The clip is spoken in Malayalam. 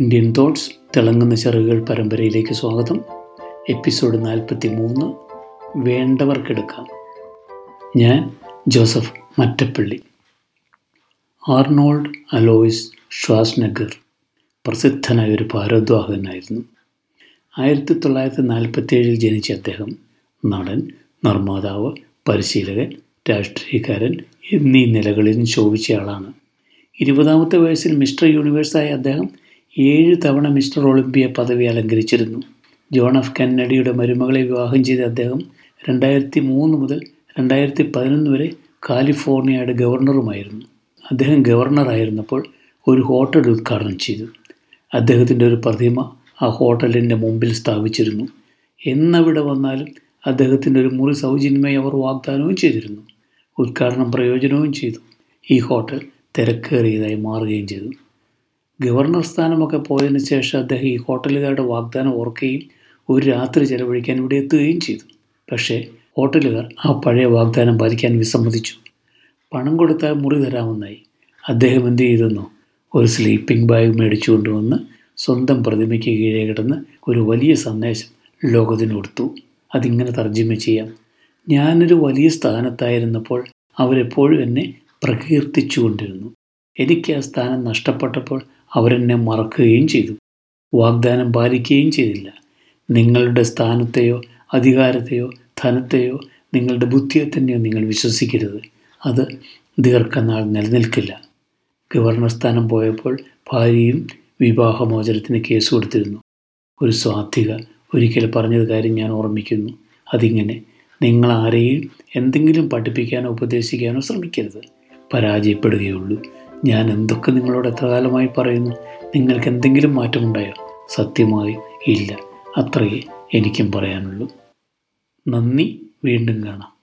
ഇന്ത്യൻ തോട്ട്സ് തിളങ്ങുന്ന ചെറുകൾ പരമ്പരയിലേക്ക് സ്വാഗതം. എപ്പിസോഡ് നാൽപ്പത്തി മൂന്ന് വേണ്ടവർക്കെടുക്കാം. ഞാൻ Joseph Mattappally. Arnold Alois Schwarzenegger പ്രസിദ്ധനായ ഒരു ഭാരദ്വാഹകനായിരുന്നു. ആയിരത്തി തൊള്ളായിരത്തി നാൽപ്പത്തി ഏഴിൽ ജനിച്ച അദ്ദേഹം നടൻ നിർമ്മാതാവ് പരിശീലകൻ രാഷ്ട്രീയക്കാരൻ എന്നീ നിലകളിലും ശോഭിച്ചയാളാണ്. ഇരുപതാമത്തെ വയസ്സിൽ മിസ്റ്റർ യൂണിവേഴ്സായ അദ്ദേഹം ഏഴ് തവണ മിസ്റ്റർ ഒളിമ്പിയ പദവി അലങ്കരിച്ചിരുന്നു. ജോൺ എഫ് കന്നഡിയുടെ മരുമകളെ വിവാഹം ചെയ്ത അദ്ദേഹം രണ്ടായിരത്തി മൂന്ന് മുതൽ രണ്ടായിരത്തി പതിനൊന്ന് വരെ കാലിഫോർണിയയുടെ ഗവർണറുമായിരുന്നു. അദ്ദേഹം ഗവർണറായിരുന്നപ്പോൾ ഒരു ഹോട്ടൽ ഉദ്ഘാടനം ചെയ്തു. അദ്ദേഹത്തിന്റെ ഒരു പ്രതിമ ആ ഹോട്ടലിന്റെ മുമ്പിൽ സ്ഥാപിച്ചിരുന്നു. എന്നവിടെ വന്നാലും അദ്ദേഹത്തിന്റെ ഒരു മുറി സൗജന്യമായി അവർ വാഗ്ദാനവും ചെയ്തിരുന്നു. ഉദ്ഘാടനം പ്രയോജനവും ചെയ്തു. ഈ ഹോട്ടൽ തിരക്കേറിയതായി മാറുകയും ചെയ്തു. ഗവർണർ സ്ഥാനമൊക്കെ പോയതിന് ശേഷം അദ്ദേഹം ഈ ഹോട്ടലുകാരുടെ വാഗ്ദാനം ഓർക്കുകയും ഒരു രാത്രി ചെലവഴിക്കാൻ ഇവിടെ എത്തുകയും ചെയ്തു. പക്ഷേ ഹോട്ടലുകാർ ആ പഴയ വാഗ്ദാനം പാലിക്കാൻ വിസമ്മതിച്ചു. പണം കൊടുത്താൽ മുറി തരാമെന്നായി അദ്ദേഹം എന്ത് ചെയ്തെന്നോ ഒരു സ്ലീപ്പിംഗ് ബാഗ് മേടിച്ചു കൊണ്ടുവന്ന് സ്വന്തം പ്രതിമയ്ക്ക് കീഴേ കിടന്ന് ഒരു വലിയ സന്ദേശം ലോകത്തിന് കൊടുത്തു. അതിങ്ങനെ തർജമ ചെയ്യാം. ഞാനൊരു വലിയ സ്ഥാനത്തായിരുന്നപ്പോൾ അവരെപ്പോഴും എന്നെ പ്രകീർത്തിച്ചു കൊണ്ടിരുന്നു എനിക്ക് ആ സ്ഥാനം നഷ്ടപ്പെട്ടപ്പോൾ അവരെന്നെ മറക്കുകയും ചെയ്തു. വാഗ്ദാനം പാലിക്കുകയും ചെയ്തില്ല. നിങ്ങളുടെ സ്ഥാനത്തെയോ അധികാരത്തെയോ ധനത്തെയോ നിങ്ങളുടെ ബുദ്ധിയെ തന്നെയോ നിങ്ങൾ വിശ്വസിക്കരുത്. അത് ദീർഘനാൾ നിലനിൽക്കില്ല. ഗവർണർ സ്ഥാനം പോയപ്പോൾ ഭാര്യയും വിവാഹമോചനത്തിന് കേസ് കൊടുത്തിരുന്നു. ഒരു സ്വാധിക ഒരിക്കൽ പറഞ്ഞത് കാര്യം ഞാൻ ഓർമ്മിക്കുന്നു. അതിങ്ങനെ നിങ്ങൾ ആരെയും എന്തെങ്കിലും പഠിപ്പിക്കാനോ ഉപദേശിക്കാനോ ശ്രമിക്കരുത്. പരാജയപ്പെടുകയുള്ളൂ. ഞാൻ എന്തൊക്കെ നിങ്ങളോട് എത്ര കാലമായി പറയുന്നു? നിങ്ങൾക്ക് എന്തെങ്കിലും മാറ്റമുണ്ടായോ? സത്യമായി ഇല്ല. അത്രയേ എനിക്കും പറയാനുള്ളൂ. നന്ദി. വീണ്ടും കാണാം.